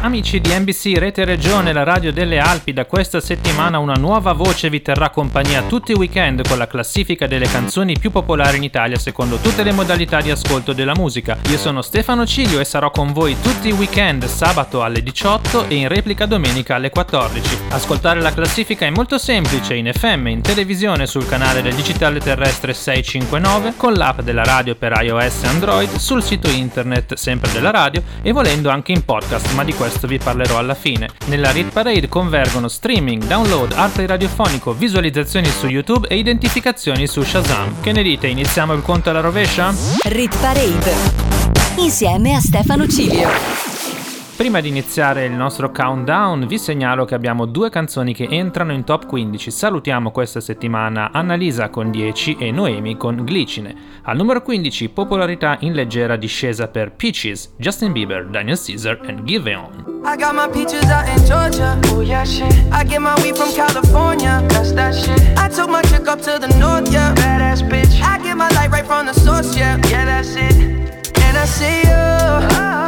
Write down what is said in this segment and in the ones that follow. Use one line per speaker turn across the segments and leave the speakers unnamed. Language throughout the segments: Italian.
Amici di NBC Rete Regione, la radio delle Alpi, da questa settimana una nuova voce vi terrà compagnia tutti i weekend con la classifica delle canzoni più popolari in Italia secondo tutte le modalità di ascolto della musica. Io sono Stefano Ciglio e sarò con voi tutti i weekend sabato alle 18 e in replica domenica alle 14. Ascoltare la classifica è molto semplice in FM, in televisione sul canale del digitale terrestre 659, con l'app della radio per iOS e Android, sul sito internet sempre della radio e volendo anche in podcast, ma di questo questo vi parlerò alla fine. Nella Read Parade convergono streaming, download, arte radiofonico, visualizzazioni su YouTube e identificazioni su Shazam. Che ne dite? Iniziamo il conto alla rovescia?
Read Parade insieme a Stefano Cilio.
Prima di iniziare il nostro countdown vi segnalo che abbiamo due canzoni che entrano in top 15. Salutiamo questa settimana Annalisa con 10 e Noemi con Glicine. Al numero 15 popolarità in leggera discesa per Peaches, Justin Bieber, Daniel Caesar and Give It On. I got my peaches out in Georgia, oh yeah shit. I get my weed from California, that's that shit. I took my chick up to the north, yeah, badass bitch. I get my light right from the source, yeah, yeah that's it. And I see you,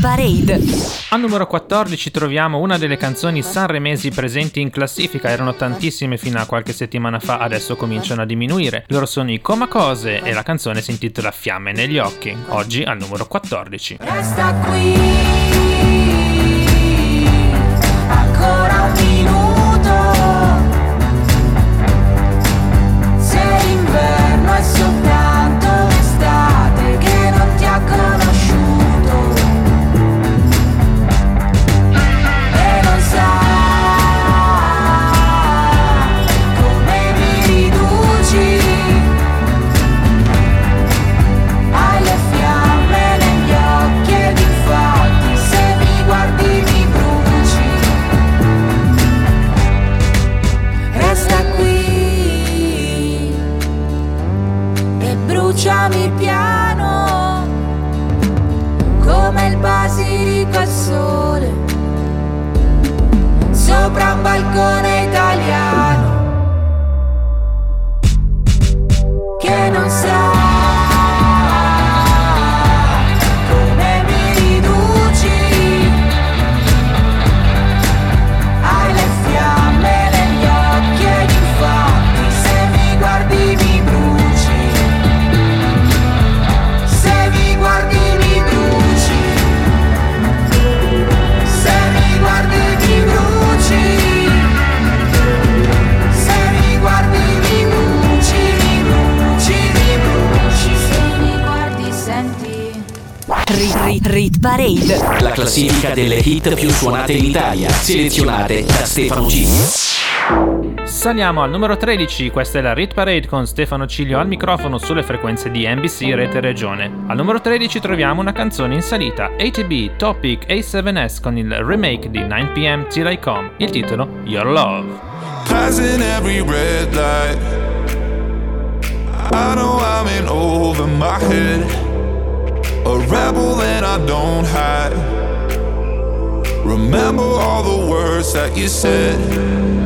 Parade.
Al numero 14 troviamo una delle canzoni sanremesi presenti in classifica, erano tantissime fino a qualche settimana fa, adesso cominciano a diminuire. Loro sono i Coma Cose e la canzone si intitola Fiamme negli occhi, oggi al numero 14.
Resta qui,
gonna Parade.
La classifica delle hit più suonate in Italia, selezionate da Stefano G.
Saliamo al numero 13, questa è la Rit Parade con Stefano Ciglio al microfono sulle frequenze di NBC Rete Regione. Al numero 13 troviamo una canzone in salita, ATB Topic A7S con il remake di 9pm Till I Come, il titolo Your Love.
A rebel that I don't hide. Remember all the words that you said.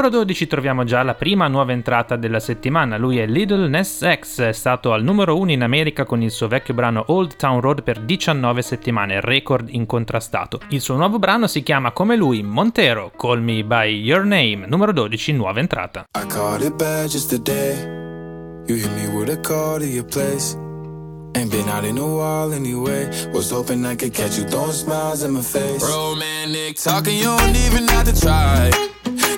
Numero 12 troviamo già la prima nuova entrata della settimana. Lui è Little Ness X, è stato al numero 1 in America con il suo vecchio brano Old Town Road per 19 settimane, record incontrastato. Il suo nuovo brano si chiama come lui, Montero, Call Me By Your Name, numero 12, nuova entrata.
I caught it bad just today. You hit me with a call to your place. Ain't been out in a while anyway. Was hoping I could catch you throwing smiles in my face.
Romantic talking, you don't even have to try.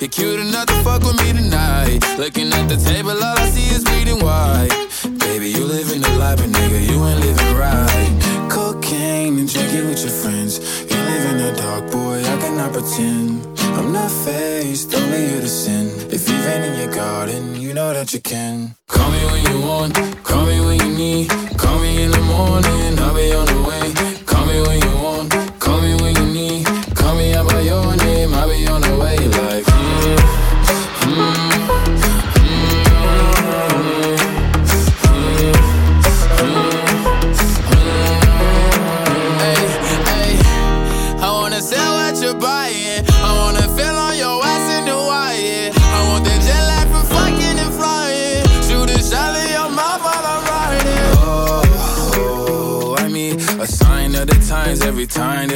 You're cute enough to fuck with me tonight. Looking at the table, all I see is bleeding white.
Baby, you living the life, but nigga, you ain't living right. Cocaine and drinking with your friends. You live in the dark, boy, I cannot pretend. I'm not faced, only you to sin. If you've in your garden, you know that you can.
Call me when you want,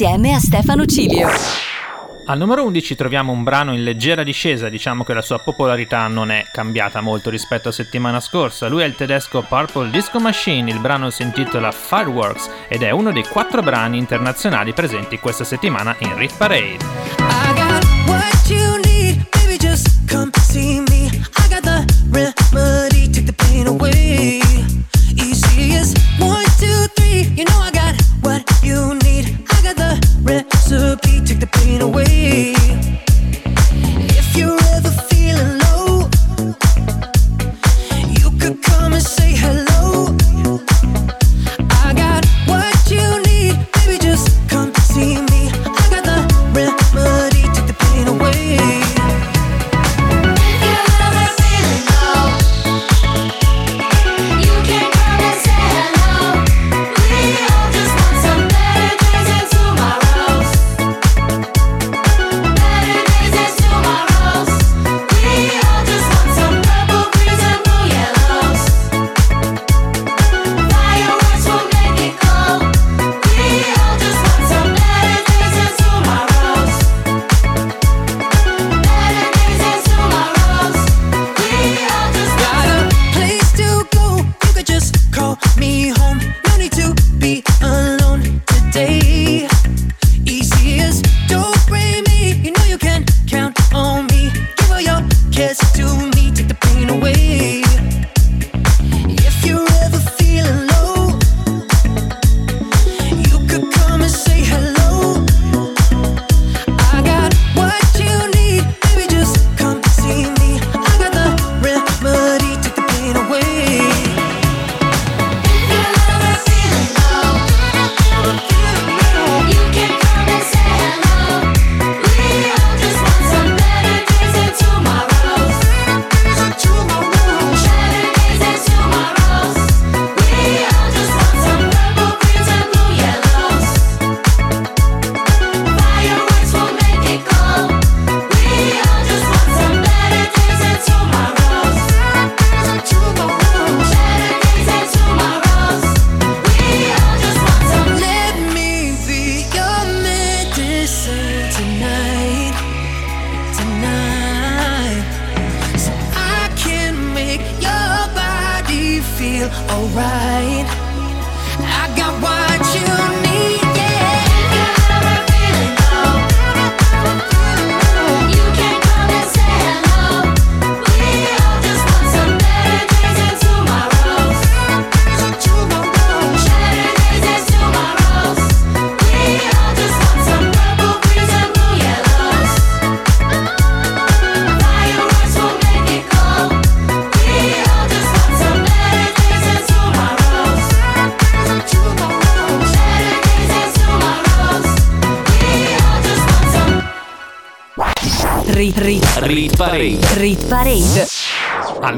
insieme a Stefano Cilio.
Al numero 11 troviamo un brano in leggera discesa, diciamo che la sua popolarità non è cambiata molto rispetto a settimana scorsa. Lui è il tedesco Purple Disco Machine, il brano si intitola Fireworks ed è uno dei quattro brani internazionali presenti questa settimana in Rit Parade.
I got what you need, baby, just come see me. I got the remedy, take the pain away. Easy as one, two, three. You know I got recipe, take the pain away.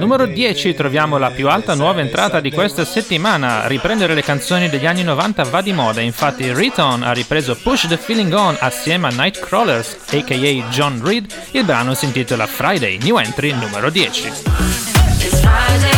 Numero 10 troviamo la più alta nuova entrata di questa settimana. Riprendere le canzoni degli anni 90 va di moda, infatti Riton ha ripreso Push the Feeling On assieme a Nightcrawlers, aka John Reed. Il brano si intitola Friday, new entry numero 10.
I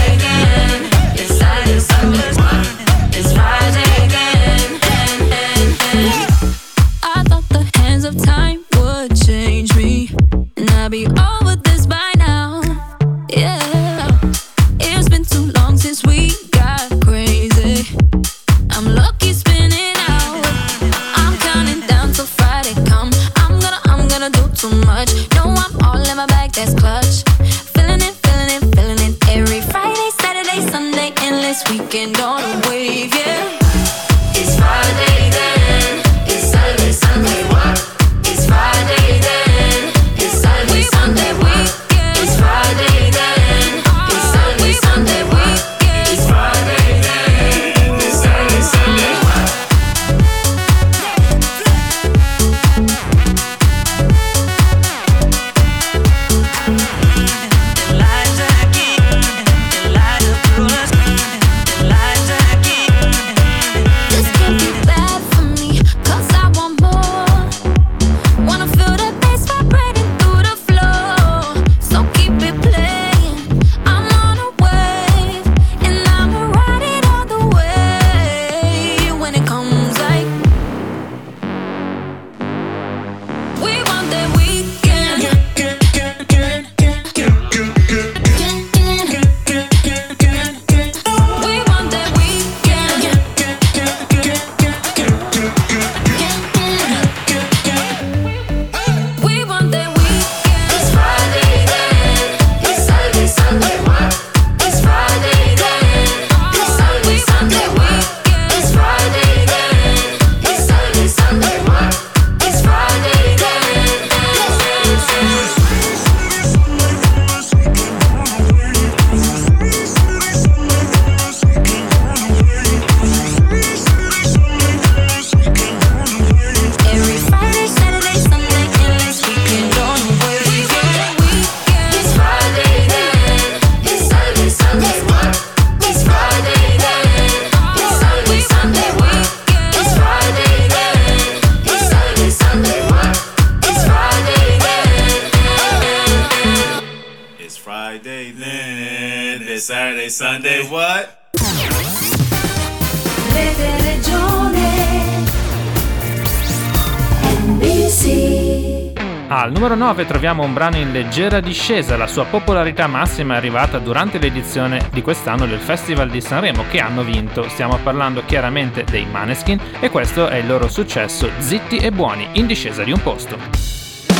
Al numero 9 troviamo un brano in leggera discesa, la sua popolarità massima è arrivata durante l'edizione di quest'anno del Festival di Sanremo che hanno vinto. Stiamo parlando chiaramente dei Maneskin e questo è il loro successo Zitti e buoni in discesa di un posto.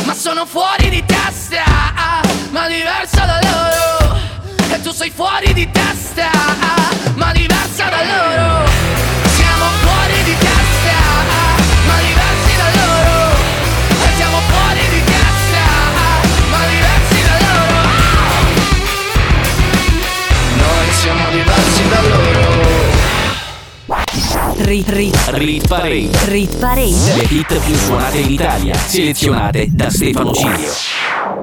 Ma sono fuori di testa, ma diverso da loro. E tu sei fuori di testa, ma diverso
Rit, rit,
rit parade.
Rit parade.
Le hit più suonate in Italia, selezionate da Stefano Cilio.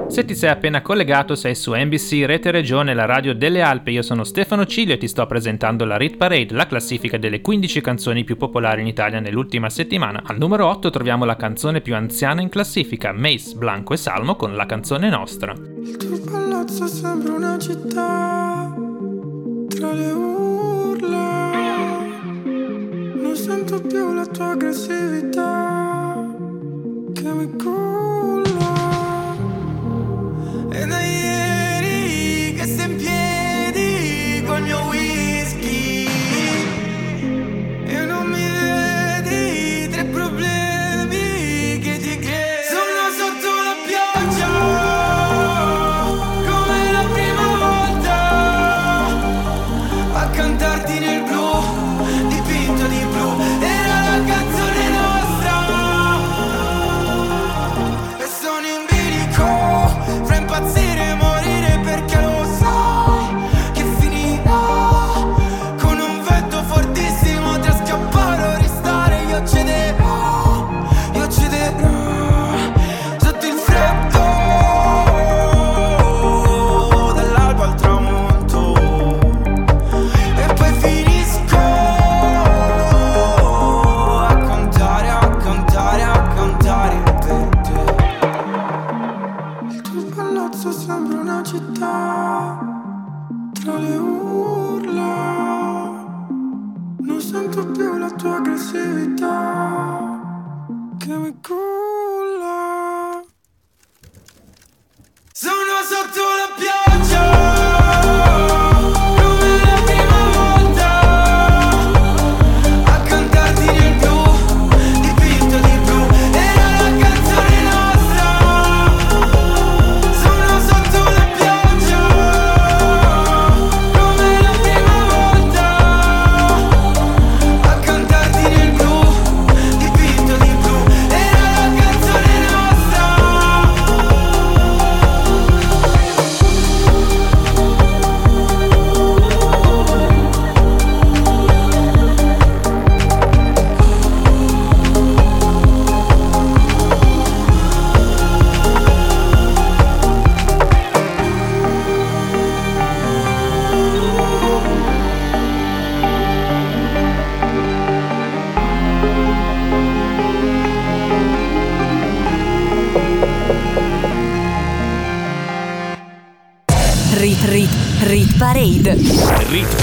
Se ti sei appena collegato sei su NBC, Rete Regione, la radio delle Alpi, io sono Stefano Cilio e ti sto presentando la Rit Parade, la classifica delle 15 canzoni più popolari in Italia nell'ultima settimana. Al numero 8 troviamo la canzone più anziana in classifica, Mace, Blanco e Salmo con La canzone nostra.
Il tuo palazzo sembra una città, tra le urla non sento più la tua aggressività che mi
cura.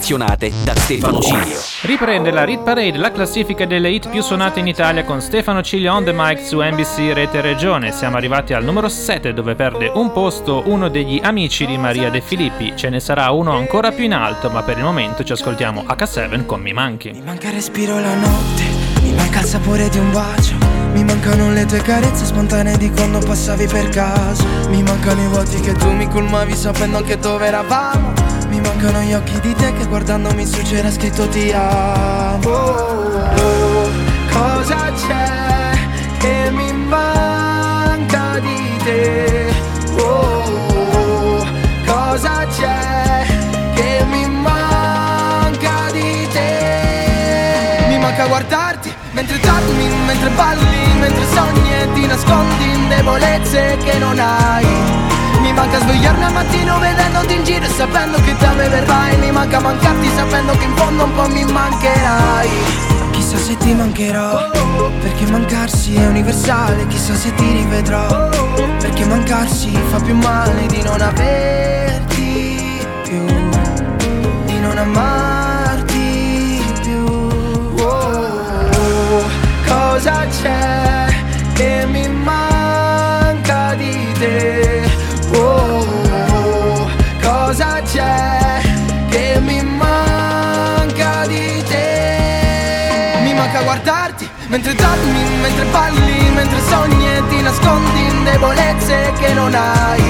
Selezionate da Stefano Cilio.
Riprende la Rit Parade, la classifica delle hit più suonate in Italia con Stefano Ciglio on the mic su NBC Rete Regione. Siamo arrivati al numero 7 dove perde un posto uno degli amici di Maria De Filippi. Ce ne sarà uno ancora più in alto, ma per il momento ci ascoltiamo H7 con Mi Manchi.
Mi manca il respiro la notte, mi manca il sapore di un bacio. Mi mancano le tue carezze spontanee di quando passavi per caso. Mi mancano i vuoti che tu mi colmavi sapendo anche dove eravamo. Mi mancano gli occhi di te che guardandomi su c'era scritto ti amo. Oh, cosa c'è che mi manca di te? Mentre dormi, mentre balli, mentre sogni e ti nascondi in debolezze che non hai. Mi manca svegliarmi al mattino vedendoti in giro e sapendo che da me verrai. Mi manca mancarti sapendo che in fondo un po' mi mancherai. Chissà se ti mancherò Perché mancarsi è universale. Chissà se ti rivedrò Perché mancarsi fa più male di non averti più Di non amarti Cosa c'è che mi manca di te? Oh, cosa c'è che mi manca di te? Mi manca guardarti mentre dormi, mentre balli, mentre sogni e ti nascondi in debolezze che non hai.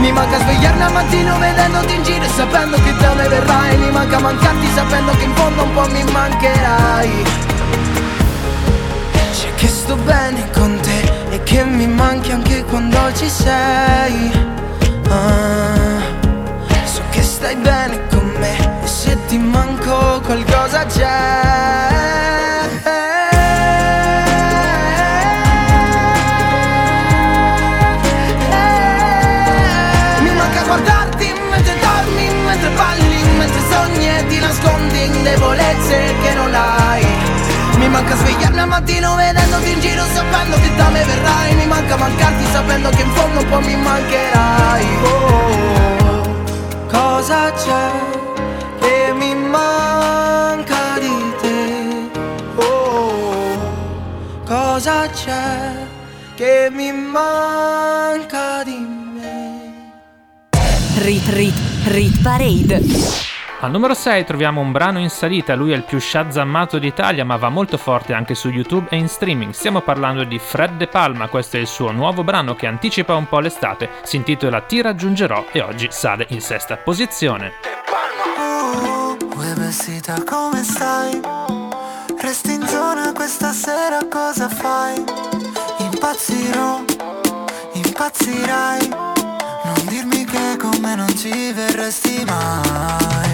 Mi manca svegliarmi al mattino vedendoti in giro e sapendo che da me verrai. Mi manca mancarti sapendo che in fondo un po' mi mancherai. Che sto bene con te e che mi manchi anche quando ci sei. Ah, so che stai bene con me e se ti manco qualcosa c'è. Guardarti mentre dormi, mentre balli, mentre sogni e ti nascondi in debolezze manca svegliarmi al mattino vedendoti in giro sapendo che da me verrai Mi manca mancarti sapendo che in fondo un po' mi mancherai Oh, cosa c'è che mi manca di te? Oh, cosa c'è che mi manca di me?
Rit Rit Rit Parade.
Al numero 6 troviamo un brano in salita, lui è il più shazzammato d'Italia ma va molto forte anche su YouTube e in streaming. Stiamo parlando di Fred De Palma, questo è il suo nuovo brano che anticipa un po' l'estate, si intitola Ti raggiungerò e oggi sale in sesta posizione.
Uè vestita come stai? Resti in zona questa sera cosa fai? Impazzirò, impazzirai Non dirmi che con me non ci verresti mai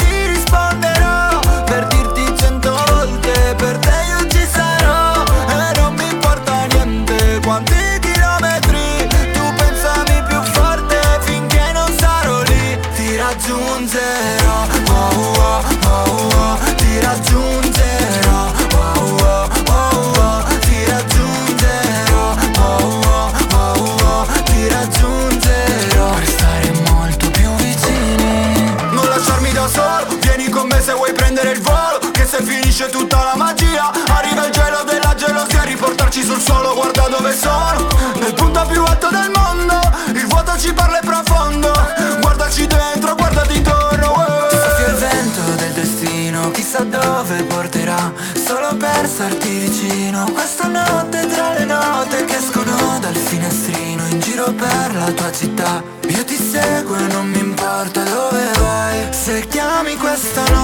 finisce tutta la magia. Arriva il gelo della gelosia Riportarci sul suolo, guarda dove sono. Nel punto più alto del mondo Il vuoto ci parla e profondo. Guardaci dentro, guardati intorno eh.
Soffia il vento del destino, chissà dove porterà. Solo per starti vicino Questa notte tra le note che escono dal finestrino In giro per la tua città. Io ti seguo e non mi importa dove vai. Se chiami questa notte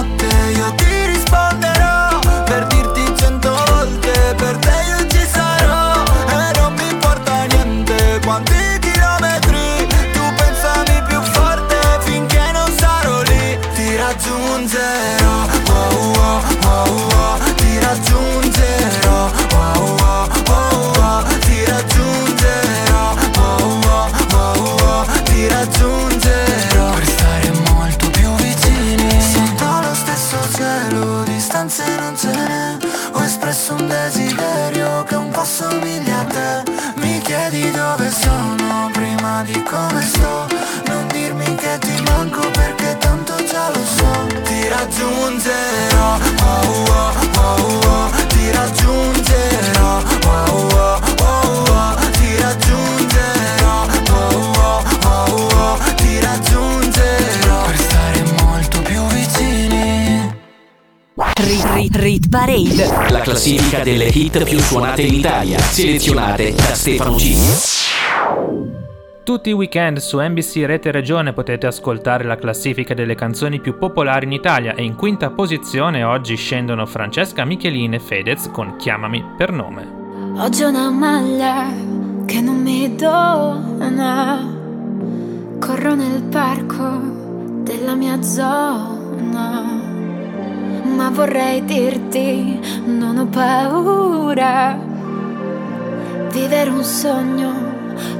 Rit, Parade.
La classifica delle hit più suonate in Italia, selezionate da Stefano G.
Tutti i weekend su NBC Rete Regione potete ascoltare la classifica delle canzoni più popolari in Italia e in quinta posizione oggi scendono Francesca Michelin e Fedez con Chiamami per nome.
Oggi ho una maglia che non mi dona. Corro nel parco della mia zona. Ma vorrei dirti, non ho paura. Vivere un sogno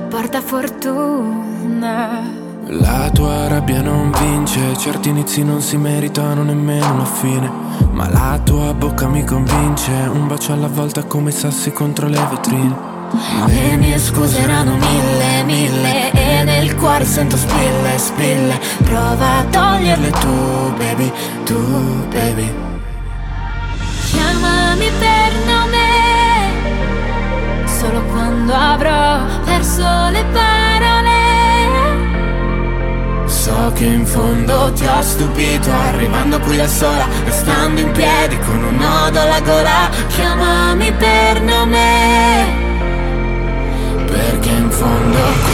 porta fortuna.
La tua rabbia non vince, certi inizi non si meritano nemmeno una fine. Ma la tua bocca mi convince, un bacio alla volta come i sassi contro le vetrine.
Le mie scuse erano mille, mille E nel cuore sento spille, spille Prova a toglierle tu, baby, tu, baby Chiamami per nome. Solo quando avrò perso le parole.
So che in fondo ti ho stupito, arrivando qui da sola, restando in piedi con un nodo alla gola.
Chiamami per nome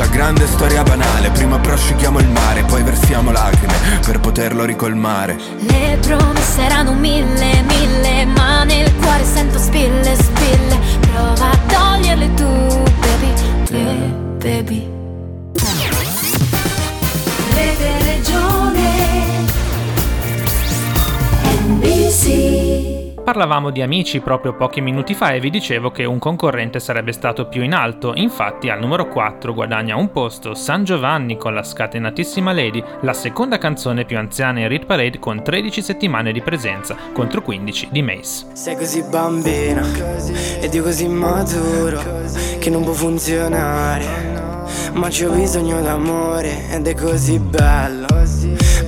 La grande storia banale Prima prosciughiamo il mare Poi versiamo lacrime Per poterlo ricolmare.
Le promesse erano mille, mille Ma nel cuore sento spille, spille. Prova a toglierle tu, baby, te, baby. Rete Regione NBC
Parlavamo di amici proprio pochi minuti fa e vi dicevo che un concorrente sarebbe stato più in alto, infatti al numero 4 guadagna un posto San Giovanni con la scatenatissima Lady, la seconda canzone più anziana in Rit Parade con 13 settimane di presenza contro 15 di Mace.
Sei così bambina ed io così maturo che non può funzionare. Ma c'ho bisogno d'amore ed è così bello.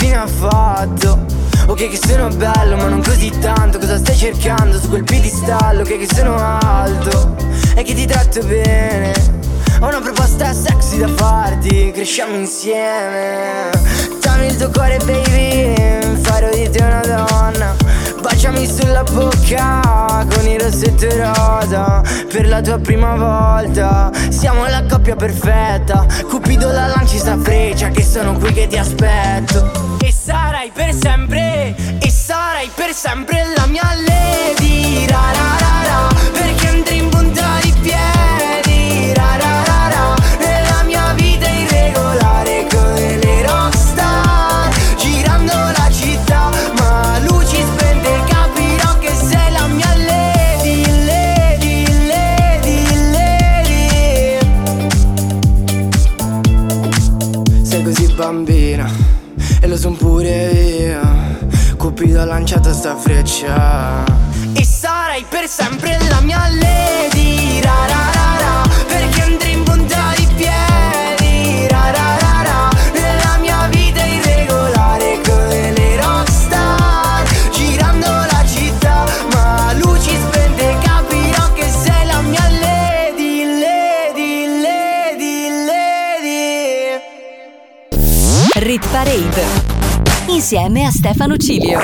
ma che fine ha fatto? Ok che sono bello ma non così tanto. Cosa stai cercando su quel piedistallo? Ok che sono alto e che ti tratto bene. Ho una proposta sexy da farti Cresciamo insieme. Dammi il tuo cuore baby Farò di te una donna. Baciami sulla bocca con il rossetto rosa Per la tua prima volta. Siamo la coppia perfetta Cupido la lanci sta freccia Che sono qui che ti aspetto. E sarai per sempre E sarai per sempre la mia lady
Stefano Cilio.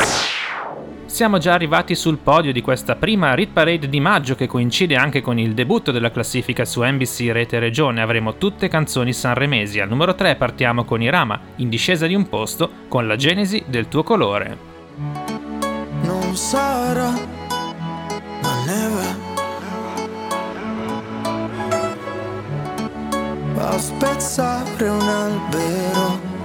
Siamo già arrivati sul podio di questa prima Rit Parade di maggio che coincide anche con il debutto della classifica su NBC Rete Regione. Avremo tutte canzoni sanremesi. Al numero 3 partiamo con Irama, in discesa di un posto, con la genesi del tuo colore.
Non sarà, ma neve. A spezzare un albero.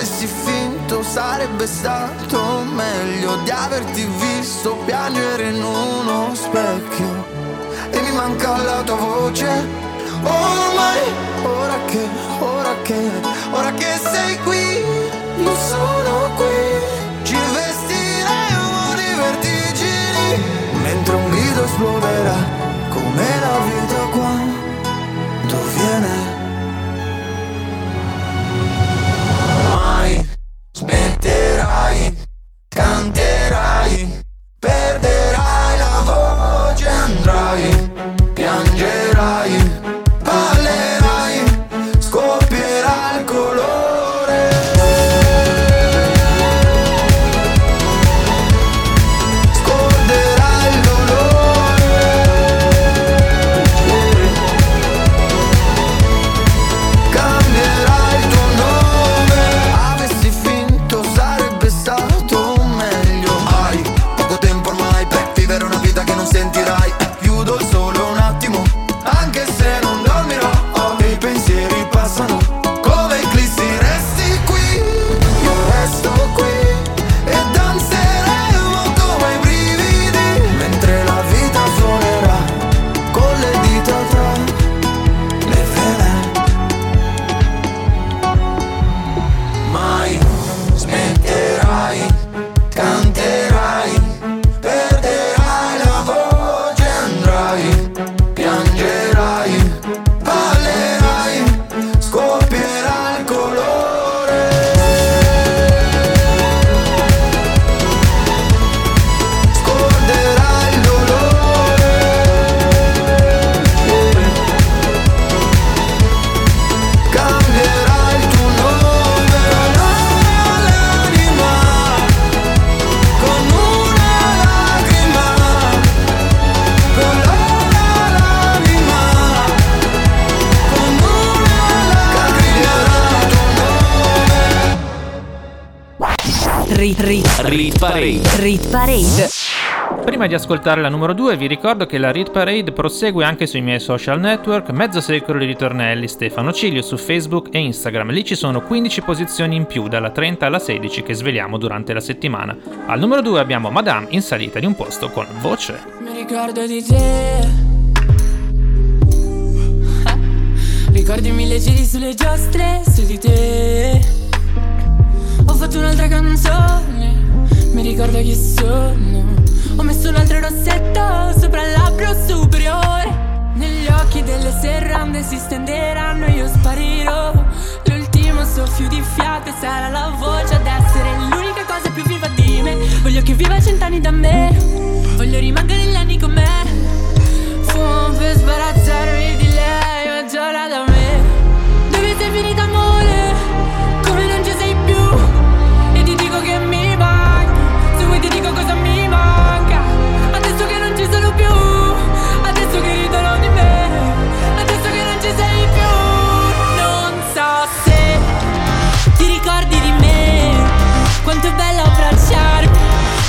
Avessi finto sarebbe stato meglio di averti visto piangere in uno specchio. E mi manca la tua voce. Ormai, ora che, ora che, ora che sei qui Io sono qui. Ci vestiremo di vertigini Mentre un grido esploderà
Parade.
Prima di ascoltare la numero 2 vi ricordo che la Read Parade prosegue anche sui miei social network, mezzo secolo di ritornelli Stefano Cilio su Facebook e Instagram. Lì ci sono 15 posizioni in più dalla 30 alla 16 che sveliamo durante la settimana. Al numero 2 abbiamo Madame in salita di un posto con voce.
Mi ricordo di te. Ricordi mille giri sulle giostre su di te. Ho fatto un'altra canzone. Mi ricordo chi sono. Ho messo un altro rossetto sopra il labbro superiore. Negli occhi delle serrande si stenderanno e io sparirò. L'ultimo soffio di fiato sarà la voce ad essere l'unica cosa più viva di me. Voglio che viva cent'anni da me. Voglio rimanere negli anni con me. Fumo per sbarazzarmi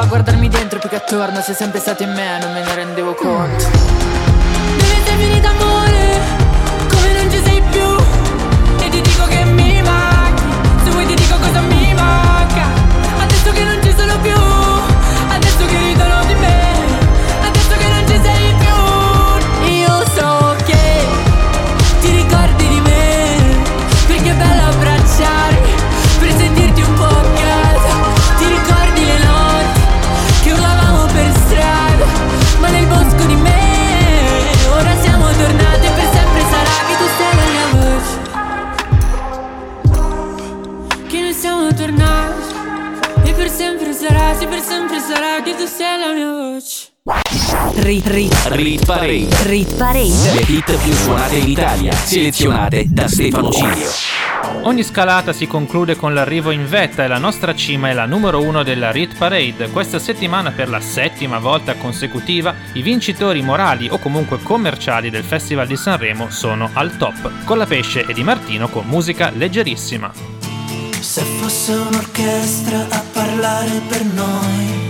bastava guardarmi dentro più che attorno Sei sempre stato in me, non me ne rendevo conto. Deve essere finito amore
Parade.
rit parade.
Le hit più suonate in Italia, selezionate da Stefano Cilio.
Ogni scalata si conclude con l'arrivo in vetta e la nostra cima è la numero uno della Rit Parade. Questa settimana per la settima volta consecutiva i vincitori morali o comunque commerciali del Festival di Sanremo sono al top, con la Pesce e Di Martino con musica leggerissima.
Se fosse un'orchestra a parlare per noi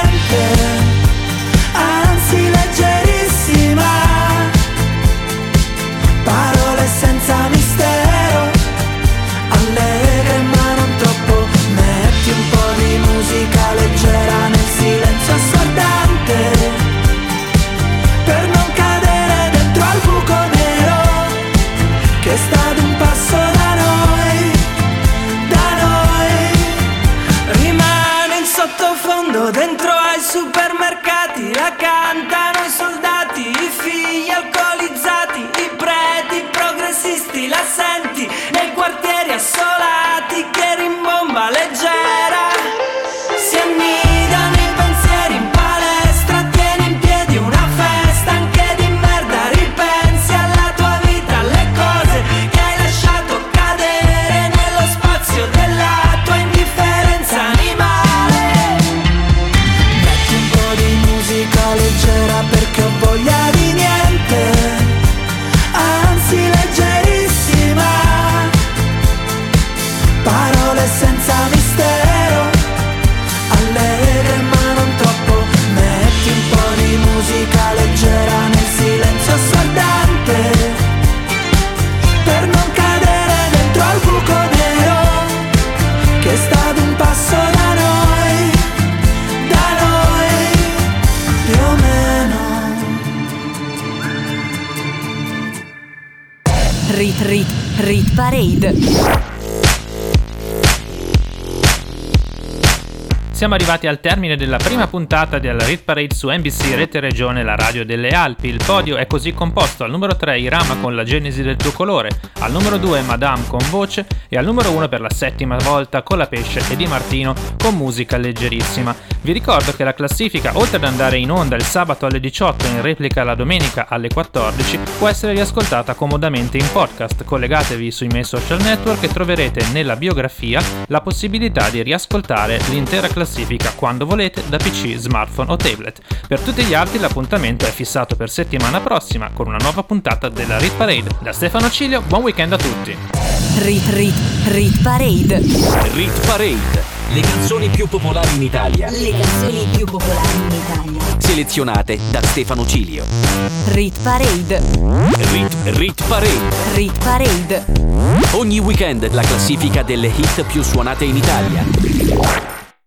parade.
Siamo arrivati al termine della prima puntata della Rit Parade su NBC Rete Regione, la radio delle Alpi. Il podio è così composto: al numero 3 Irama con la Genesi del tuo colore, al numero 2 Madame con voce e al numero 1 per la settima volta con la pesce e Di Martino con musica leggerissima. Vi ricordo che la classifica, oltre ad andare in onda il sabato alle 18 e in replica la domenica alle 14, può essere riascoltata comodamente in podcast. Collegatevi sui miei social network e troverete nella biografia la possibilità di riascoltare l'intera classifica classifica quando volete da PC, smartphone o tablet. Per tutti gli altri l'appuntamento è fissato per settimana prossima con una nuova puntata della Rit Parade. Da Stefano Cilio, buon weekend a tutti!
Rit Rit Rit Parade
Rit Parade le canzoni più popolari in Italia.
Le canzoni più popolari in Italia.
Selezionate da Stefano Cilio.
Rit Parade.
Rit, Rit Parade.
Rit Parade.
Ogni weekend la classifica delle hit più suonate in Italia.